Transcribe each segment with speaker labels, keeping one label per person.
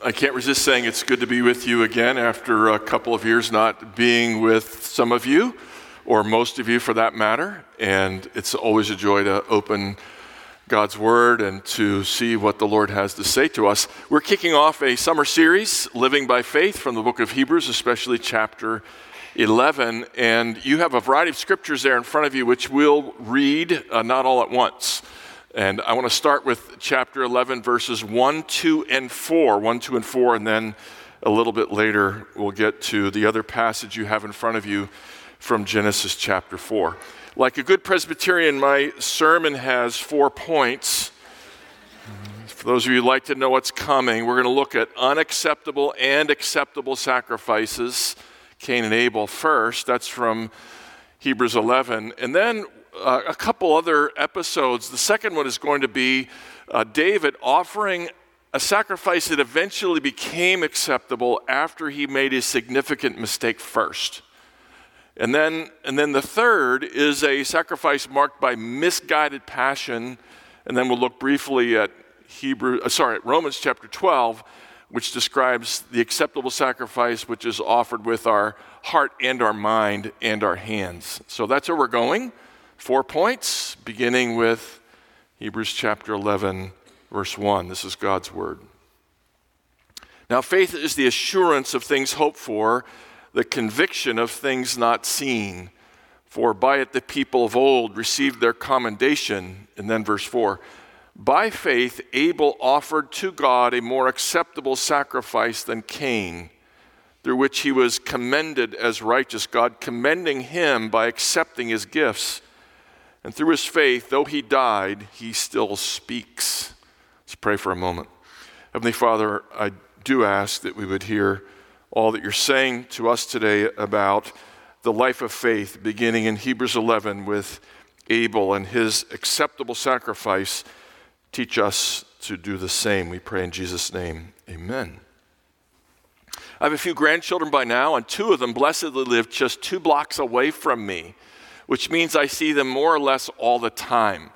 Speaker 1: I can't resist saying it's good to be with you again after a couple of years not being with some of you, or most of you for that matter. And it's always a joy to open God's Word and to see what the Lord has to say to us. We're kicking off a summer series, Living by Faith, from the book of Hebrews, especially chapter 11. And you have a variety of scriptures there in front of you, which we'll read uh, not all at once. And I want to start with chapter 11, verses 1, 2, and 4. 1, 2, and 4, and then a little bit later we'll get to the other passage you have in front of you from Genesis chapter 4. Like a good Presbyterian, my sermon has four points. For those of you who like to know what's coming, we're going to look at unacceptable and acceptable sacrifices, Cain and Abel first. That's from Hebrews 11. And then uh, a couple other episodes. The second one is going to be uh, David offering a sacrifice that eventually became acceptable after he made a significant mistake first. And then, and then the third is a sacrifice marked by misguided passion. And then we'll look briefly at Hebrew, uh, sorry, Romans chapter 12, which describes the acceptable sacrifice which is offered with our heart and our mind and our hands. So that's where we're going. Four points, beginning with Hebrews chapter 11, verse 1. This is God's word. Now, faith is the assurance of things hoped for, the conviction of things not seen. For by it the people of old received their commendation. And then, verse 4 By faith, Abel offered to God a more acceptable sacrifice than Cain, through which he was commended as righteous, God commending him by accepting his gifts. And through his faith, though he died, he still speaks. Let's pray for a moment. Heavenly Father, I do ask that we would hear all that you're saying to us today about the life of faith, beginning in Hebrews 11 with Abel and his acceptable sacrifice. Teach us to do the same. We pray in Jesus' name. Amen. I have a few grandchildren by now, and two of them blessedly live just two blocks away from me which means I see them more or less all the time.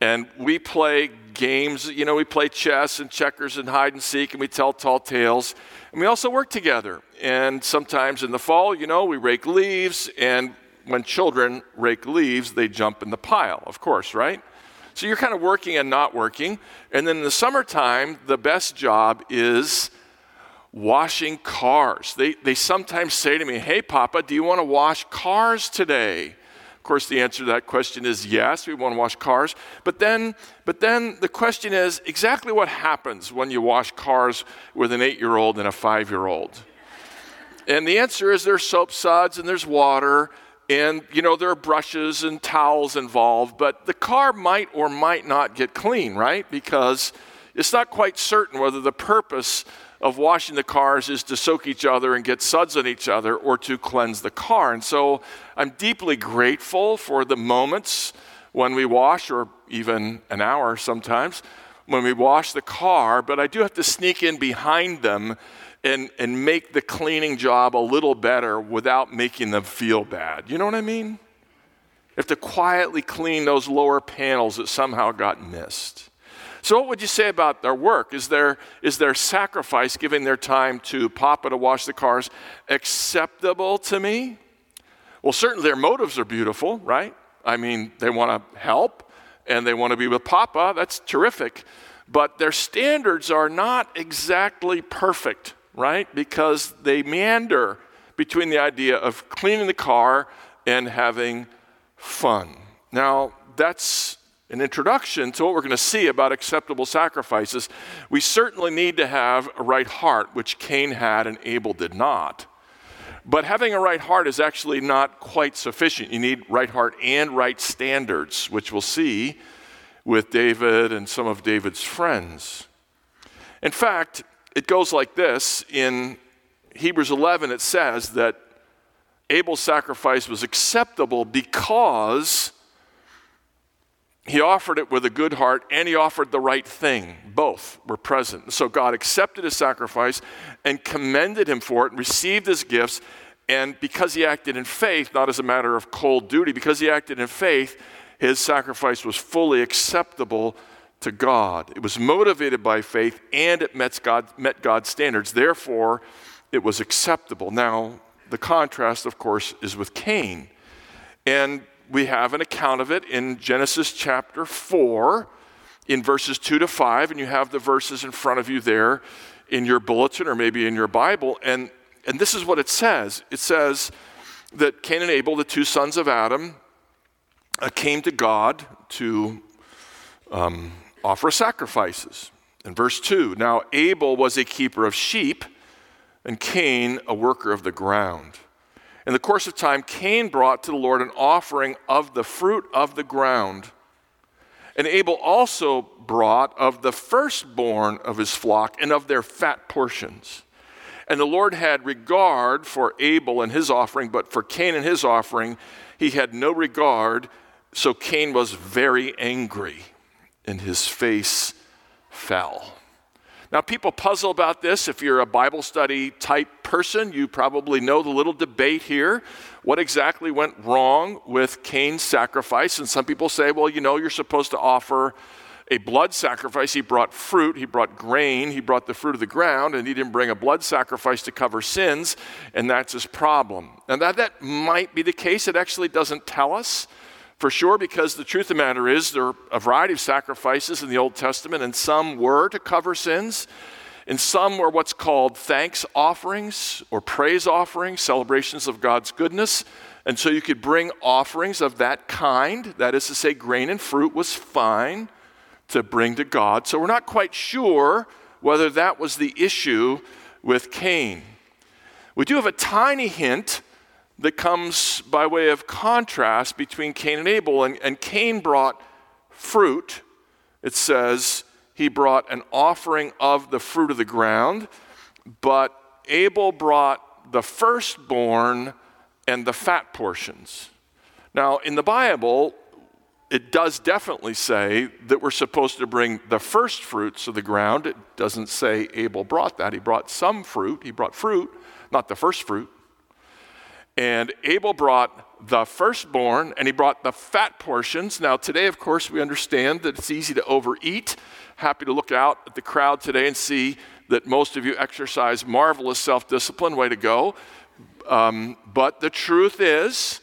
Speaker 1: And we play games, you know, we play chess and checkers and hide and seek, and we tell tall tales. And we also work together. And sometimes in the fall, you know, we rake leaves, and when children rake leaves, they jump in the pile, of course, right? So you're kind of working and not working. And then in the summertime, the best job is washing cars. They, they sometimes say to me, Hey, Papa, do you want to wash cars today? Of course, the answer to that question is yes, we want to wash cars. But then, but then the question is exactly what happens when you wash cars with an eight year old and a five year old? And the answer is there's soap suds and there's water and you know there are brushes and towels involved, but the car might or might not get clean, right? Because it's not quite certain whether the purpose of washing the cars is to soak each other and get suds on each other or to cleanse the car. And so I'm deeply grateful for the moments when we wash, or even an hour sometimes, when we wash the car, but I do have to sneak in behind them and, and make the cleaning job a little better without making them feel bad. You know what I mean? You have to quietly clean those lower panels that somehow got missed. So, what would you say about their work? Is their, is their sacrifice, giving their time to Papa to wash the cars, acceptable to me? Well, certainly their motives are beautiful, right? I mean, they want to help and they want to be with Papa. That's terrific. But their standards are not exactly perfect, right? Because they meander between the idea of cleaning the car and having fun. Now, that's an introduction to what we're going to see about acceptable sacrifices, we certainly need to have a right heart, which Cain had and Abel did not. But having a right heart is actually not quite sufficient. You need right heart and right standards, which we'll see with David and some of David's friends. In fact, it goes like this in Hebrews 11, it says that Abel's sacrifice was acceptable because he offered it with a good heart and he offered the right thing. Both were present. So God accepted his sacrifice and commended him for it and received his gifts. And because he acted in faith, not as a matter of cold duty, because he acted in faith, his sacrifice was fully acceptable to God. It was motivated by faith and it met, God, met God's standards. Therefore, it was acceptable. Now, the contrast, of course, is with Cain. And we have an account of it in Genesis chapter 4, in verses 2 to 5, and you have the verses in front of you there in your bulletin or maybe in your Bible. And, and this is what it says it says that Cain and Abel, the two sons of Adam, uh, came to God to um, offer sacrifices. In verse 2, now Abel was a keeper of sheep, and Cain a worker of the ground. In the course of time, Cain brought to the Lord an offering of the fruit of the ground. And Abel also brought of the firstborn of his flock and of their fat portions. And the Lord had regard for Abel and his offering, but for Cain and his offering, he had no regard. So Cain was very angry and his face fell. Now, people puzzle about this. If you're a Bible study type person, you probably know the little debate here. What exactly went wrong with Cain's sacrifice? And some people say, well, you know, you're supposed to offer a blood sacrifice. He brought fruit, he brought grain, he brought the fruit of the ground, and he didn't bring a blood sacrifice to cover sins, and that's his problem. And that, that might be the case. It actually doesn't tell us for sure, because the truth of the matter is, there are a variety of sacrifices in the Old Testament, and some were to cover sins, and some were what's called thanks offerings or praise offerings, celebrations of God's goodness. And so you could bring offerings of that kind, that is to say, grain and fruit was fine to bring to God. So we're not quite sure whether that was the issue with Cain. We do have a tiny hint that comes by way of contrast between Cain and Abel. And, and Cain brought fruit. It says he brought an offering of the fruit of the ground, but Abel brought the firstborn and the fat portions. Now, in the Bible, it does definitely say that we're supposed to bring the first fruits of the ground. It doesn't say Abel brought that. He brought some fruit. He brought fruit, not the first fruit. And Abel brought the firstborn and he brought the fat portions. Now, today, of course, we understand that it's easy to overeat. Happy to look out at the crowd today and see that most of you exercise marvelous self discipline. Way to go. Um, but the truth is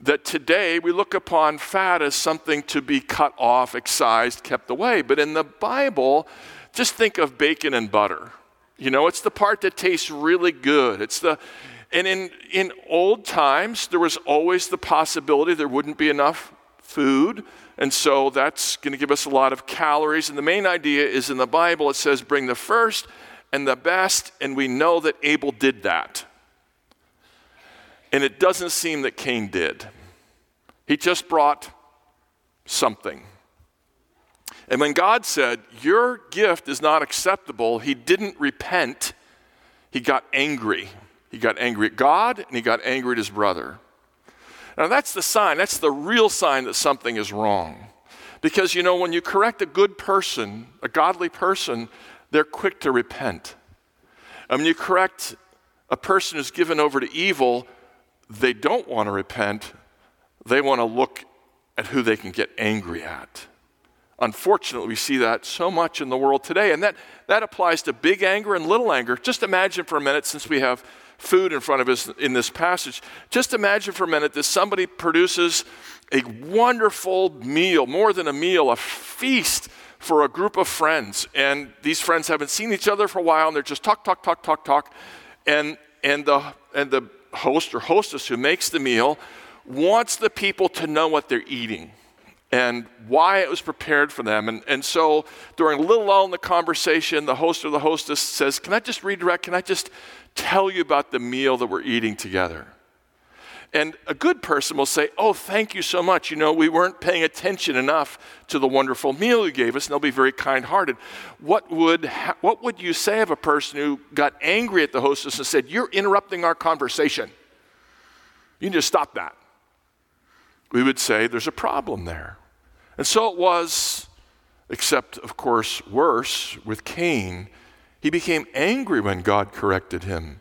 Speaker 1: that today we look upon fat as something to be cut off, excised, kept away. But in the Bible, just think of bacon and butter. You know, it's the part that tastes really good. It's the and in, in old times, there was always the possibility there wouldn't be enough food. And so that's going to give us a lot of calories. And the main idea is in the Bible, it says, bring the first and the best. And we know that Abel did that. And it doesn't seem that Cain did. He just brought something. And when God said, Your gift is not acceptable, he didn't repent, he got angry. He got angry at God and he got angry at his brother. Now, that's the sign, that's the real sign that something is wrong. Because, you know, when you correct a good person, a godly person, they're quick to repent. And when you correct a person who's given over to evil, they don't want to repent. They want to look at who they can get angry at. Unfortunately, we see that so much in the world today. And that, that applies to big anger and little anger. Just imagine for a minute, since we have food in front of us in this passage. Just imagine for a minute that somebody produces a wonderful meal, more than a meal, a feast for a group of friends. And these friends haven't seen each other for a while and they're just talk, talk, talk, talk, talk. And, and, the, and the host or hostess who makes the meal wants the people to know what they're eating and why it was prepared for them. And, and so during a little lull in the conversation, the host or the hostess says, Can I just redirect? Can I just tell you about the meal that we're eating together. And a good person will say, Oh, thank you so much. You know, we weren't paying attention enough to the wonderful meal you gave us, and they'll be very kind hearted. What would, ha- what would you say of a person who got angry at the hostess and said, You're interrupting our conversation? You need to stop that. We would say, There's a problem there. And so it was, except, of course, worse with Cain he became angry when God corrected him.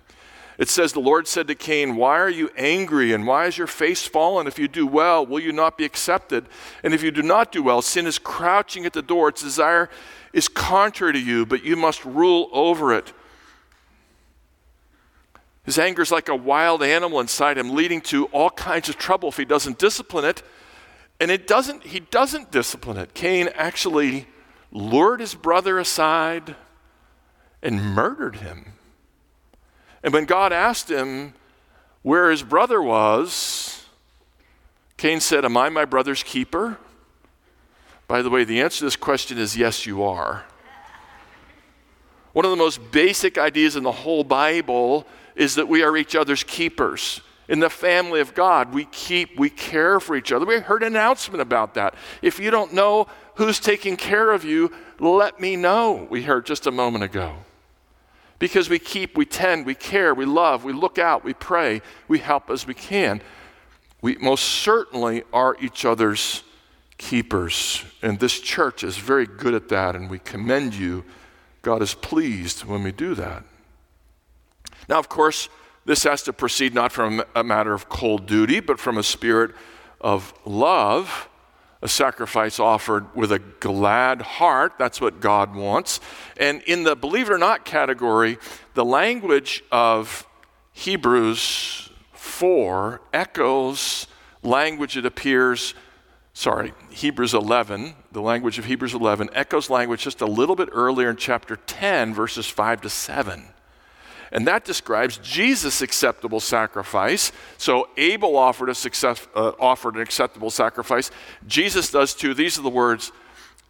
Speaker 1: It says, The Lord said to Cain, Why are you angry and why is your face fallen? If you do well, will you not be accepted? And if you do not do well, sin is crouching at the door. Its desire is contrary to you, but you must rule over it. His anger is like a wild animal inside him, leading to all kinds of trouble if he doesn't discipline it. And it doesn't, he doesn't discipline it. Cain actually lured his brother aside and murdered him. And when God asked him where his brother was, Cain said, Am I my brother's keeper? By the way, the answer to this question is yes, you are. One of the most basic ideas in the whole Bible is that we are each other's keepers. In the family of God, we keep, we care for each other. We heard an announcement about that. If you don't know who's taking care of you, let me know, we heard just a moment ago. Because we keep, we tend, we care, we love, we look out, we pray, we help as we can. We most certainly are each other's keepers. And this church is very good at that, and we commend you. God is pleased when we do that. Now, of course, this has to proceed not from a matter of cold duty, but from a spirit of love, a sacrifice offered with a glad heart. That's what God wants. And in the believe it or not category, the language of Hebrews 4 echoes language that appears, sorry, Hebrews 11, the language of Hebrews 11 echoes language just a little bit earlier in chapter 10, verses 5 to 7. And that describes Jesus' acceptable sacrifice. So Abel offered, a success, uh, offered an acceptable sacrifice. Jesus does too. These are the words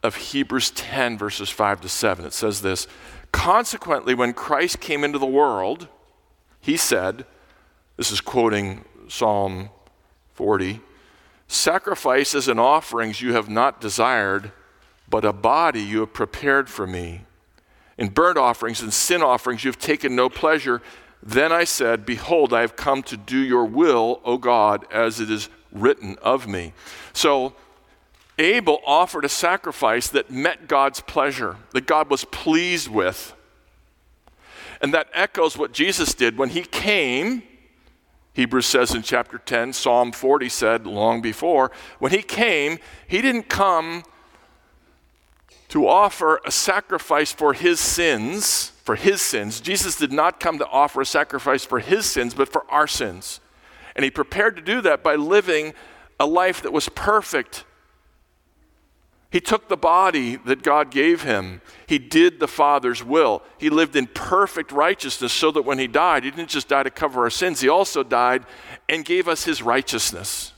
Speaker 1: of Hebrews 10, verses 5 to 7. It says this Consequently, when Christ came into the world, he said, this is quoting Psalm 40 Sacrifices and offerings you have not desired, but a body you have prepared for me. In burnt offerings and sin offerings you have taken no pleasure. Then I said, Behold, I have come to do your will, O God, as it is written of me. So Abel offered a sacrifice that met God's pleasure, that God was pleased with. And that echoes what Jesus did when he came. Hebrews says in chapter 10, Psalm 40 said long before, when he came, he didn't come to offer a sacrifice for his sins, for his sins. Jesus did not come to offer a sacrifice for his sins, but for our sins. And he prepared to do that by living a life that was perfect. He took the body that God gave him. He did the Father's will. He lived in perfect righteousness so that when he died, he didn't just die to cover our sins, he also died and gave us his righteousness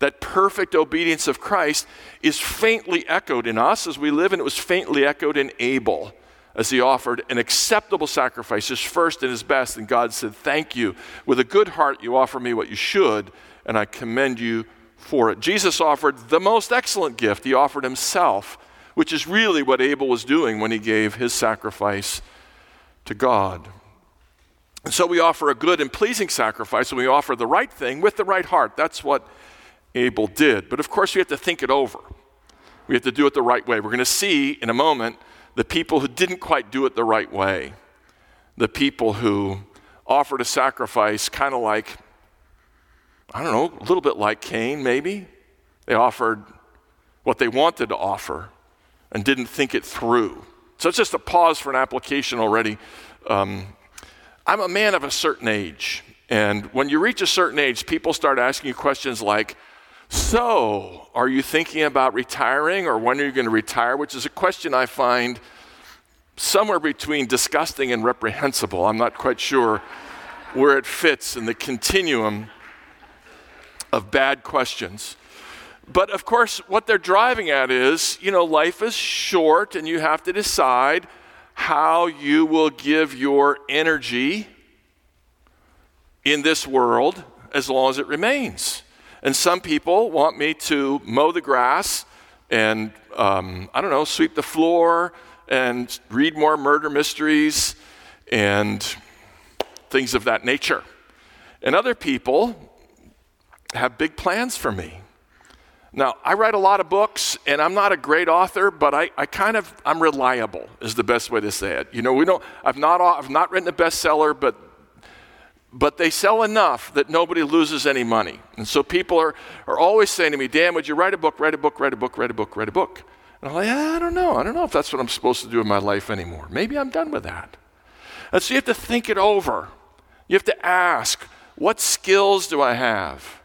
Speaker 1: that perfect obedience of Christ is faintly echoed in us as we live, and it was faintly echoed in Abel as he offered an acceptable sacrifice, his first and his best. And God said, Thank you. With a good heart, you offer me what you should, and I commend you for it. Jesus offered the most excellent gift. He offered himself, which is really what Abel was doing when he gave his sacrifice to God. And so we offer a good and pleasing sacrifice, and we offer the right thing with the right heart. That's what Abel did. But of course, we have to think it over. We have to do it the right way. We're going to see in a moment the people who didn't quite do it the right way, the people who offered a sacrifice kind of like, I don't know, a little bit like Cain, maybe. They offered what they wanted to offer and didn't think it through. So it's just a pause for an application already. Um, I'm a man of a certain age. And when you reach a certain age, people start asking you questions like, so, are you thinking about retiring or when are you going to retire? Which is a question I find somewhere between disgusting and reprehensible. I'm not quite sure where it fits in the continuum of bad questions. But of course, what they're driving at is you know, life is short and you have to decide how you will give your energy in this world as long as it remains. And some people want me to mow the grass and, um, I don't know, sweep the floor and read more murder mysteries and things of that nature. And other people have big plans for me. Now, I write a lot of books, and I'm not a great author, but I, I kind of, I'm reliable, is the best way to say it. You know, we don't, I've not, I've not written a bestseller, but but they sell enough that nobody loses any money. And so people are, are always saying to me, Dan, would you write a book, write a book, write a book, write a book, write a book? And I'm like, I don't know. I don't know if that's what I'm supposed to do in my life anymore. Maybe I'm done with that. And so you have to think it over. You have to ask, what skills do I have?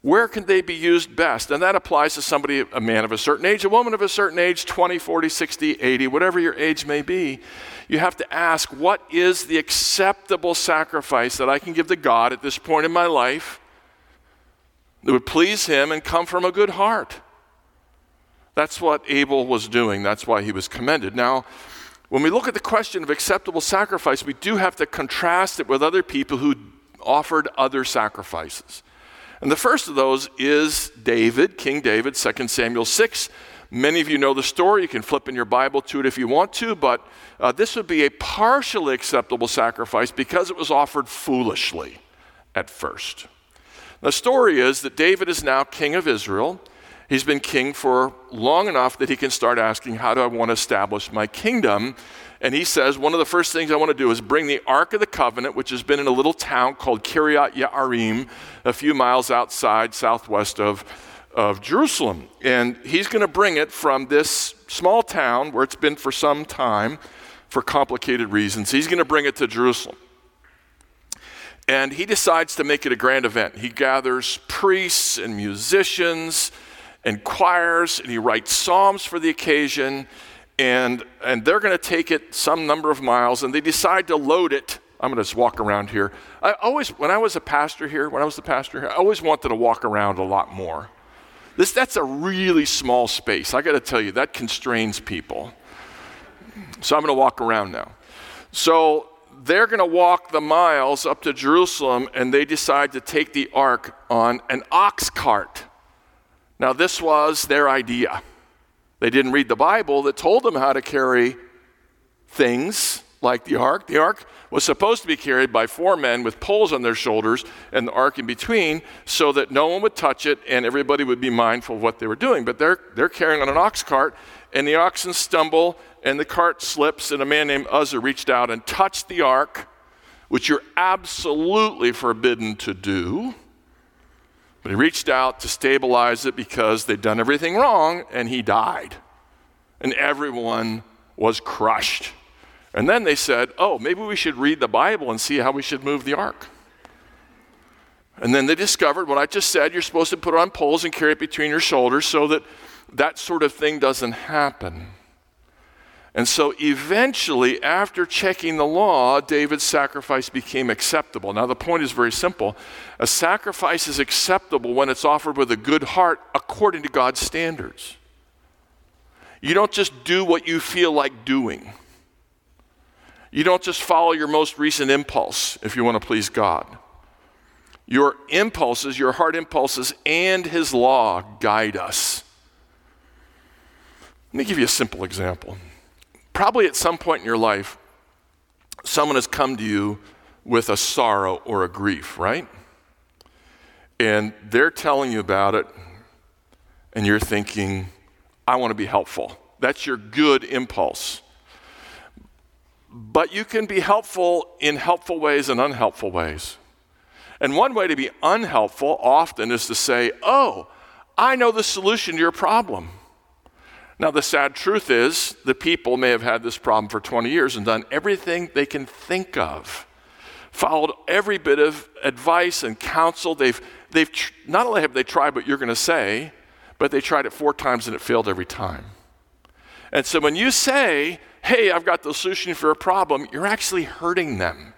Speaker 1: Where can they be used best? And that applies to somebody, a man of a certain age, a woman of a certain age, 20, 40, 60, 80, whatever your age may be. You have to ask, what is the acceptable sacrifice that I can give to God at this point in my life that would please Him and come from a good heart? That's what Abel was doing. That's why he was commended. Now, when we look at the question of acceptable sacrifice, we do have to contrast it with other people who offered other sacrifices. And the first of those is David, King David, 2 Samuel 6. Many of you know the story. You can flip in your Bible to it if you want to, but uh, this would be a partially acceptable sacrifice because it was offered foolishly at first. The story is that David is now king of Israel. He's been king for long enough that he can start asking, How do I want to establish my kingdom? And he says, One of the first things I want to do is bring the Ark of the Covenant, which has been in a little town called Kiryat Yearim, a few miles outside, southwest of, of Jerusalem. And he's going to bring it from this small town where it's been for some time for complicated reasons. He's going to bring it to Jerusalem. And he decides to make it a grand event. He gathers priests and musicians and choirs, and he writes psalms for the occasion. And, and they're going to take it some number of miles, and they decide to load it. I'm going to just walk around here. I always, when I was a pastor here, when I was the pastor here, I always wanted to walk around a lot more. This, that's a really small space. I got to tell you, that constrains people. So I'm going to walk around now. So they're going to walk the miles up to Jerusalem, and they decide to take the ark on an ox cart. Now, this was their idea. They didn't read the Bible that told them how to carry things like the ark. The ark was supposed to be carried by four men with poles on their shoulders and the ark in between so that no one would touch it and everybody would be mindful of what they were doing. But they're, they're carrying on an ox cart and the oxen stumble and the cart slips and a man named Uzzah reached out and touched the ark, which you're absolutely forbidden to do. But he reached out to stabilize it because they'd done everything wrong and he died. And everyone was crushed. And then they said, oh, maybe we should read the Bible and see how we should move the ark. And then they discovered what I just said you're supposed to put it on poles and carry it between your shoulders so that that sort of thing doesn't happen. And so eventually, after checking the law, David's sacrifice became acceptable. Now, the point is very simple a sacrifice is acceptable when it's offered with a good heart according to God's standards. You don't just do what you feel like doing. You don't just follow your most recent impulse if you want to please God. Your impulses, your heart impulses, and His law guide us. Let me give you a simple example probably at some point in your life, someone has come to you with a sorrow or a grief, right? And they're telling you about it, and you're thinking, I want to be helpful. That's your good impulse. But you can be helpful in helpful ways and unhelpful ways. And one way to be unhelpful often is to say, Oh, I know the solution to your problem. Now, the sad truth is, the people may have had this problem for 20 years and done everything they can think of, followed every bit of advice and counsel. They've, they've not only have they tried what you're going to say, but they tried it four times and it failed every time. And so when you say, hey, I've got the solution for a problem, you're actually hurting them.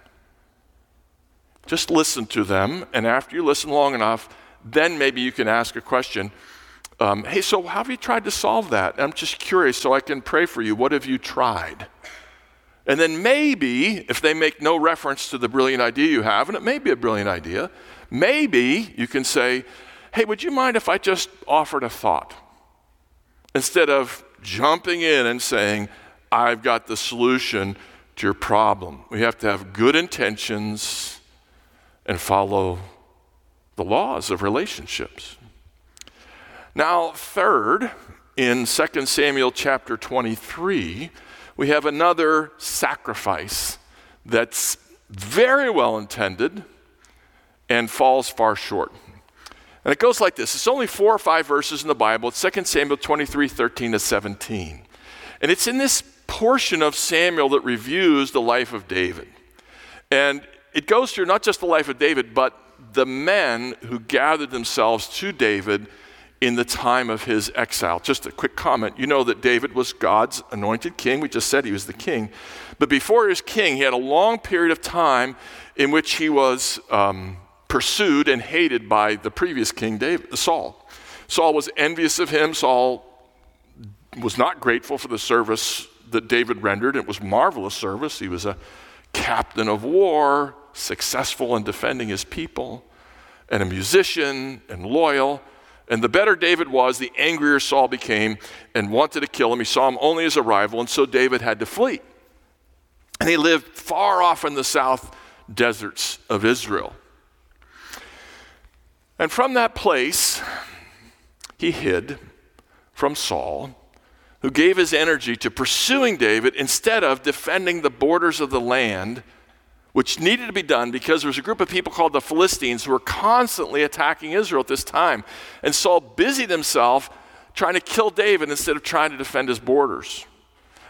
Speaker 1: Just listen to them, and after you listen long enough, then maybe you can ask a question um, hey, so how have you tried to solve that? I'm just curious so I can pray for you. What have you tried? And then maybe, if they make no reference to the brilliant idea you have, and it may be a brilliant idea, maybe you can say, hey, would you mind if I just offered a thought? Instead of jumping in and saying, I've got the solution to your problem. We have to have good intentions and follow the laws of relationships. Now, third, in 2 Samuel chapter 23, we have another sacrifice that's very well intended, and falls far short. And it goes like this it's only four or five verses in the Bible. It's 2 Samuel 23 13 to 17. And it's in this portion of Samuel that reviews the life of David. And it goes through not just the life of David, but the men who gathered themselves to David in the time of his exile. Just a quick comment. You know that David was God's anointed king. We just said he was the king. But before he was king, he had a long period of time in which he was um, pursued and hated by the previous king, David, Saul. Saul was envious of him. Saul was not grateful for the service that David rendered. It was marvelous service. He was a captain of war, successful in defending his people, and a musician and loyal. And the better David was, the angrier Saul became and wanted to kill him. He saw him only as a rival, and so David had to flee. And he lived far off in the south deserts of Israel. And from that place, he hid from Saul, who gave his energy to pursuing David instead of defending the borders of the land which needed to be done because there was a group of people called the Philistines who were constantly attacking Israel at this time. And Saul busied himself trying to kill David instead of trying to defend his borders.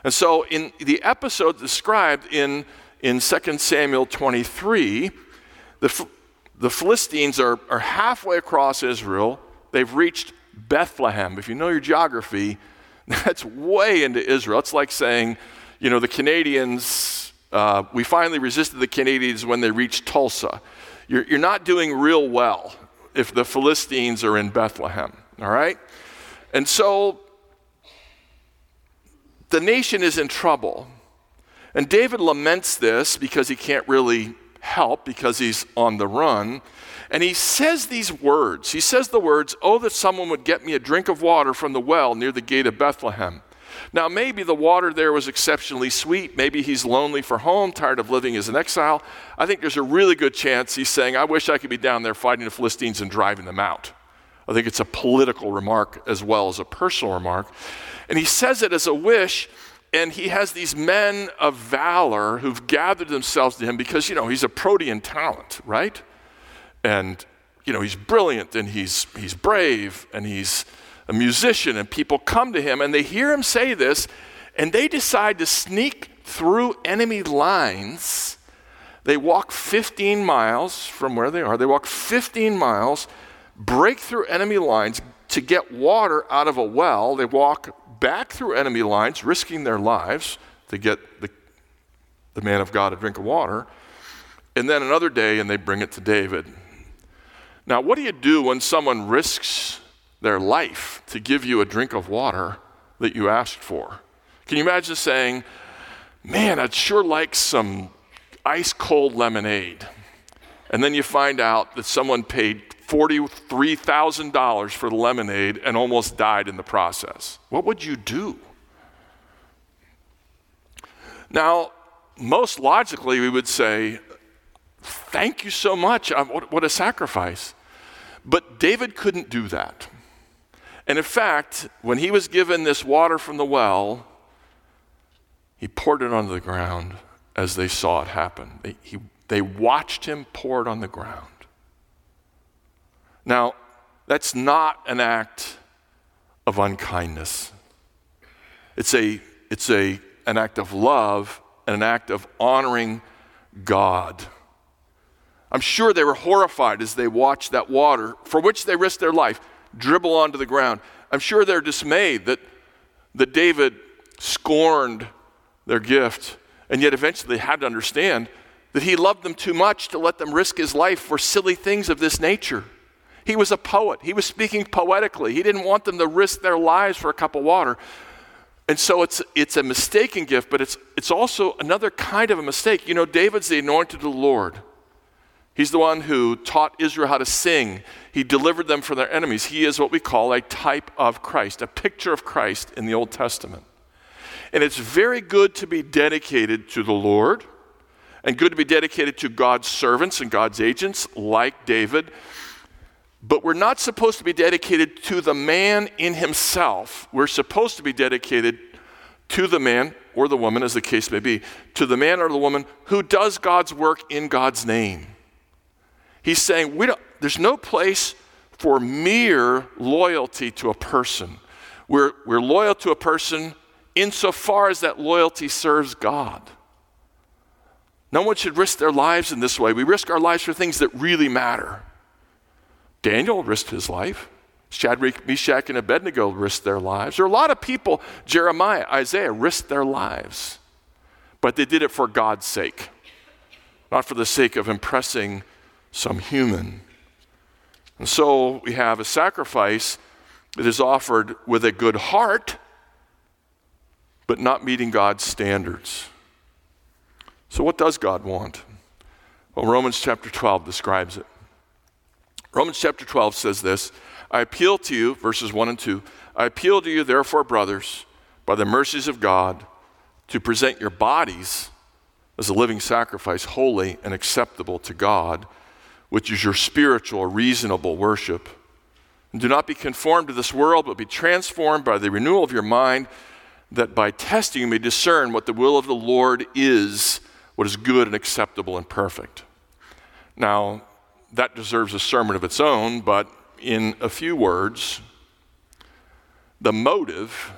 Speaker 1: And so, in the episode described in, in 2 Samuel 23, the, the Philistines are, are halfway across Israel. They've reached Bethlehem. If you know your geography, that's way into Israel. It's like saying, you know, the Canadians uh, we finally resisted the Canadians when they reached Tulsa. You're, you're not doing real well if the Philistines are in Bethlehem, all right? And so the nation is in trouble. And David laments this because he can't really help because he's on the run. And he says these words. He says the words, Oh, that someone would get me a drink of water from the well near the gate of Bethlehem. Now, maybe the water there was exceptionally sweet. Maybe he's lonely for home, tired of living as an exile. I think there's a really good chance he's saying, I wish I could be down there fighting the Philistines and driving them out. I think it's a political remark as well as a personal remark. And he says it as a wish, and he has these men of valor who've gathered themselves to him because, you know, he's a protean talent, right? And, you know, he's brilliant and he's, he's brave and he's a musician, and people come to him and they hear him say this, and they decide to sneak through enemy lines. They walk 15 miles from where they are. They walk 15 miles, break through enemy lines to get water out of a well. They walk back through enemy lines, risking their lives to get the, the man of God a drink of water. And then another day, and they bring it to David. Now, what do you do when someone risks their life to give you a drink of water that you asked for. Can you imagine saying, Man, I'd sure like some ice cold lemonade? And then you find out that someone paid $43,000 for the lemonade and almost died in the process. What would you do? Now, most logically, we would say, Thank you so much. What a sacrifice. But David couldn't do that. And in fact, when he was given this water from the well, he poured it onto the ground as they saw it happen. They, he, they watched him pour it on the ground. Now, that's not an act of unkindness. It's, a, it's a, an act of love and an act of honoring God. I'm sure they were horrified as they watched that water, for which they risked their life, dribble onto the ground. I'm sure they're dismayed that, that David scorned their gift, and yet eventually had to understand that he loved them too much to let them risk his life for silly things of this nature. He was a poet. He was speaking poetically. He didn't want them to risk their lives for a cup of water. And so it's, it's a mistaken gift, but it's, it's also another kind of a mistake. You know, David's the anointed of the Lord. He's the one who taught Israel how to sing. He delivered them from their enemies. He is what we call a type of Christ, a picture of Christ in the Old Testament. And it's very good to be dedicated to the Lord and good to be dedicated to God's servants and God's agents like David. But we're not supposed to be dedicated to the man in himself. We're supposed to be dedicated to the man or the woman, as the case may be, to the man or the woman who does God's work in God's name. He's saying we don't, there's no place for mere loyalty to a person. We're, we're loyal to a person insofar as that loyalty serves God. No one should risk their lives in this way. We risk our lives for things that really matter. Daniel risked his life. Shadrach, Meshach, and Abednego risked their lives. There are a lot of people, Jeremiah, Isaiah, risked their lives. But they did it for God's sake, not for the sake of impressing some human. And so we have a sacrifice that is offered with a good heart, but not meeting God's standards. So, what does God want? Well, Romans chapter 12 describes it. Romans chapter 12 says this I appeal to you, verses 1 and 2, I appeal to you, therefore, brothers, by the mercies of God, to present your bodies as a living sacrifice, holy and acceptable to God, which is your spiritual, reasonable worship. And do not be conformed to this world, but be transformed by the renewal of your mind, that by testing you may discern what the will of the Lord is, what is good and acceptable and perfect. Now, that deserves a sermon of its own, but in a few words, the motive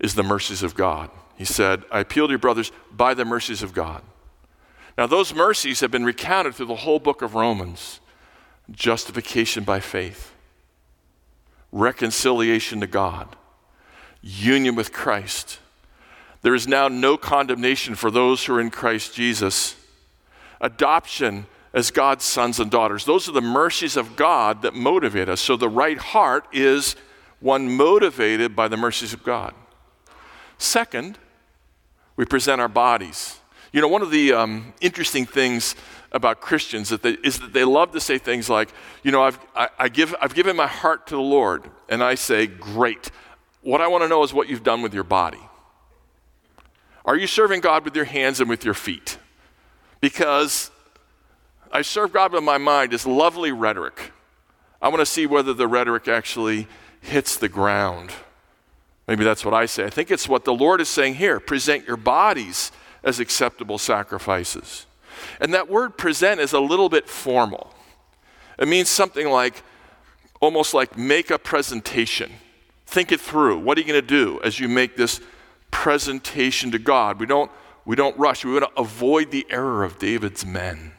Speaker 1: is the mercies of God. He said, I appeal to you, brothers, by the mercies of God. Now, those mercies have been recounted through the whole book of Romans justification by faith, reconciliation to God, union with Christ. There is now no condemnation for those who are in Christ Jesus. Adoption as God's sons and daughters. Those are the mercies of God that motivate us. So the right heart is one motivated by the mercies of God. Second, we present our bodies. You know, one of the um, interesting things about Christians that they, is that they love to say things like, you know, I've, I, I give, I've given my heart to the Lord. And I say, great. What I want to know is what you've done with your body. Are you serving God with your hands and with your feet? Because I serve God with my mind is lovely rhetoric. I want to see whether the rhetoric actually hits the ground. Maybe that's what I say. I think it's what the Lord is saying here present your bodies as acceptable sacrifices. And that word present is a little bit formal. It means something like, almost like make a presentation. Think it through. What are you going to do as you make this presentation to God? We don't, we don't rush. We want to avoid the error of David's men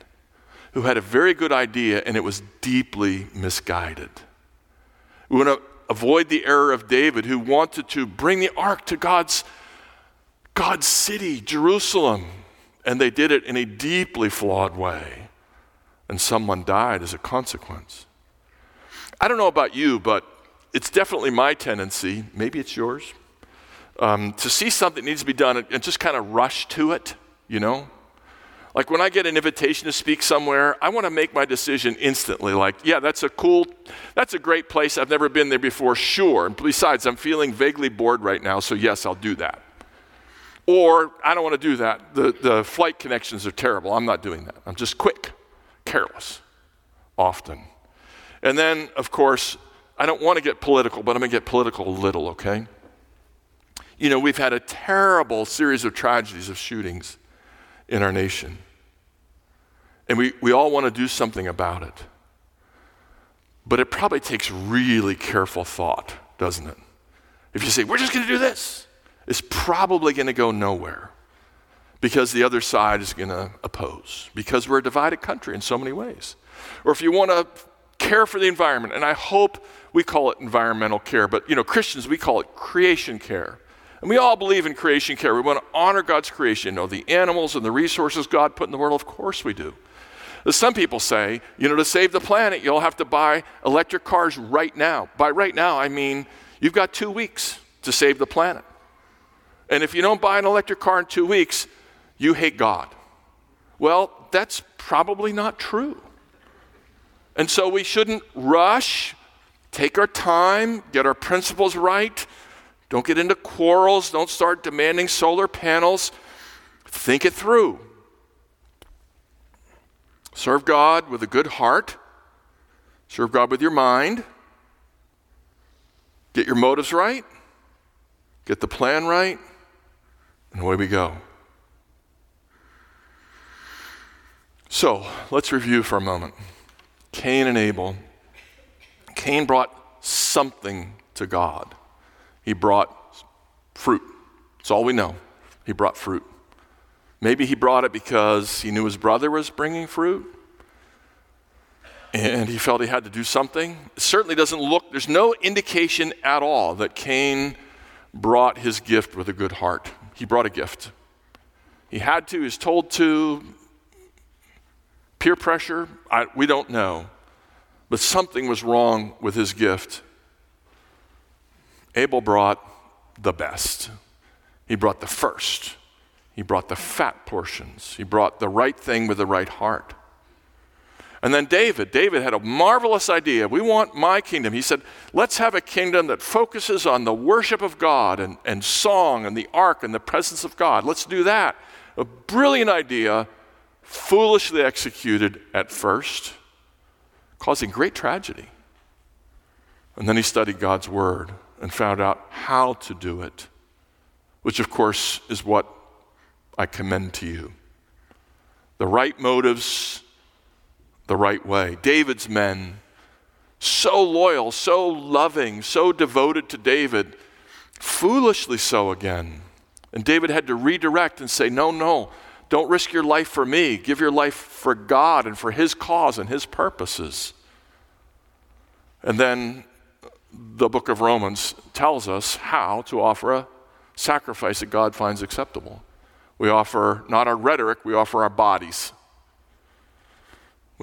Speaker 1: who had a very good idea and it was deeply misguided. We want to avoid the error of David who wanted to bring the ark to God's, God's city, Jerusalem, and they did it in a deeply flawed way. And someone died as a consequence. I don't know about you, but it's definitely my tendency, maybe it's yours, um, to see something needs to be done and just kind of rush to it, you know? Like when I get an invitation to speak somewhere, I want to make my decision instantly. Like, yeah, that's a cool, that's a great place. I've never been there before, sure. And besides, I'm feeling vaguely bored right now, so yes, I'll do that. Or I don't want to do that. The, the flight connections are terrible. I'm not doing that. I'm just quick, careless, often. And then, of course, I don't want to get political, but I'm going to get political a little, okay? You know, we've had a terrible series of tragedies of shootings in our nation. And we, we all want to do something about it. But it probably takes really careful thought, doesn't it? If you say, we're just going to do this, it's probably going to go nowhere because the other side is going to oppose, because we're a divided country in so many ways. Or if you want to care for the environment, and I hope we call it environmental care, but you know, Christians, we call it creation care. And we all believe in creation care. We want to honor God's creation, you know, the animals and the resources God put in the world. Of course we do. Some people say, you know, to save the planet, you'll have to buy electric cars right now. By right now, I mean you've got two weeks to save the planet. And if you don't buy an electric car in two weeks, you hate God. Well, that's probably not true. And so we shouldn't rush, take our time, get our principles right, don't get into quarrels. Don't start demanding solar panels. Think it through. Serve God with a good heart. Serve God with your mind. Get your motives right. Get the plan right. And away we go. So let's review for a moment. Cain and Abel. Cain brought something to God. He brought fruit. That's all we know. He brought fruit. Maybe he brought it because he knew his brother was bringing fruit and he felt he had to do something. It certainly doesn't look, there's no indication at all that Cain brought his gift with a good heart. He brought a gift. He had to, he was told to, Peer pressure? I, we don't know. But something was wrong with his gift. Abel brought the best. He brought the first. He brought the fat portions. He brought the right thing with the right heart. And then David, David had a marvelous idea. We want my kingdom. He said, let's have a kingdom that focuses on the worship of God and, and song and the ark and the presence of God. Let's do that. A brilliant idea foolishly executed at first, causing great tragedy. And then he studied God's word and found out how to do it, which, of course, is what I commend to you. The right motives, the right way. David's men, so loyal, so loving, so devoted to David, foolishly so again. And David had to redirect and say, No, no, don't risk your life for me. Give your life for God and for His cause and His purposes. And then the book of Romans tells us how to offer a sacrifice that God finds acceptable. We offer not our rhetoric, we offer our bodies.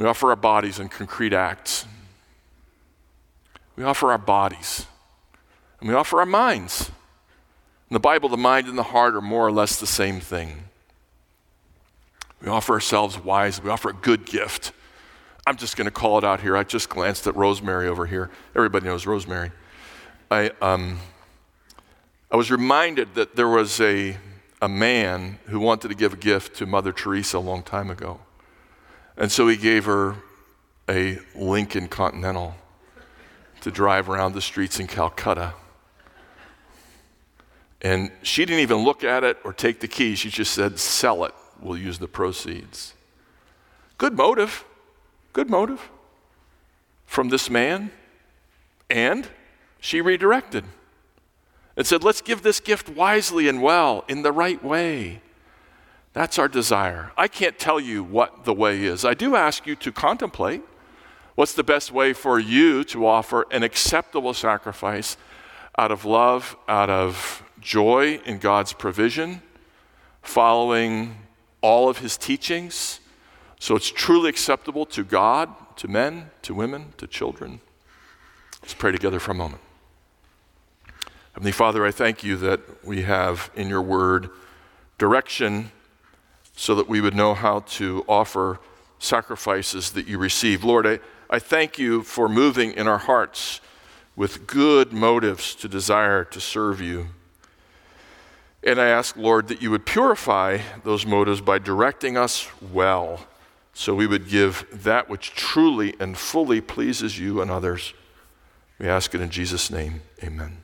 Speaker 1: We offer our bodies in concrete acts. We offer our bodies. And we offer our minds. In the Bible, the mind and the heart are more or less the same thing. We offer ourselves wise, we offer a good gift. I'm just going to call it out here. I just glanced at Rosemary over here. Everybody knows Rosemary. I, um, I was reminded that there was a, a man who wanted to give a gift to Mother Teresa a long time ago. And so he gave her a Lincoln Continental to drive around the streets in Calcutta. And she didn't even look at it or take the key. She just said, sell it We'll use the proceeds. Good motive, good motive from this man. And she redirected and said, Let's give this gift wisely and well, in the right way. That's our desire. I can't tell you what the way is. I do ask you to contemplate what's the best way for you to offer an acceptable sacrifice out of love, out of joy in God's provision, following all of his teachings. So it's truly acceptable to God, to men, to women, to children. Let's pray together for a moment. Heavenly Father, I thank you that we have in your word direction so that we would know how to offer sacrifices that you receive. Lord, I, I thank you for moving in our hearts with good motives to desire to serve you. And I ask, Lord, that you would purify those motives by directing us well, so we would give that which truly and fully pleases you and others. We ask it in Jesus' name. Amen.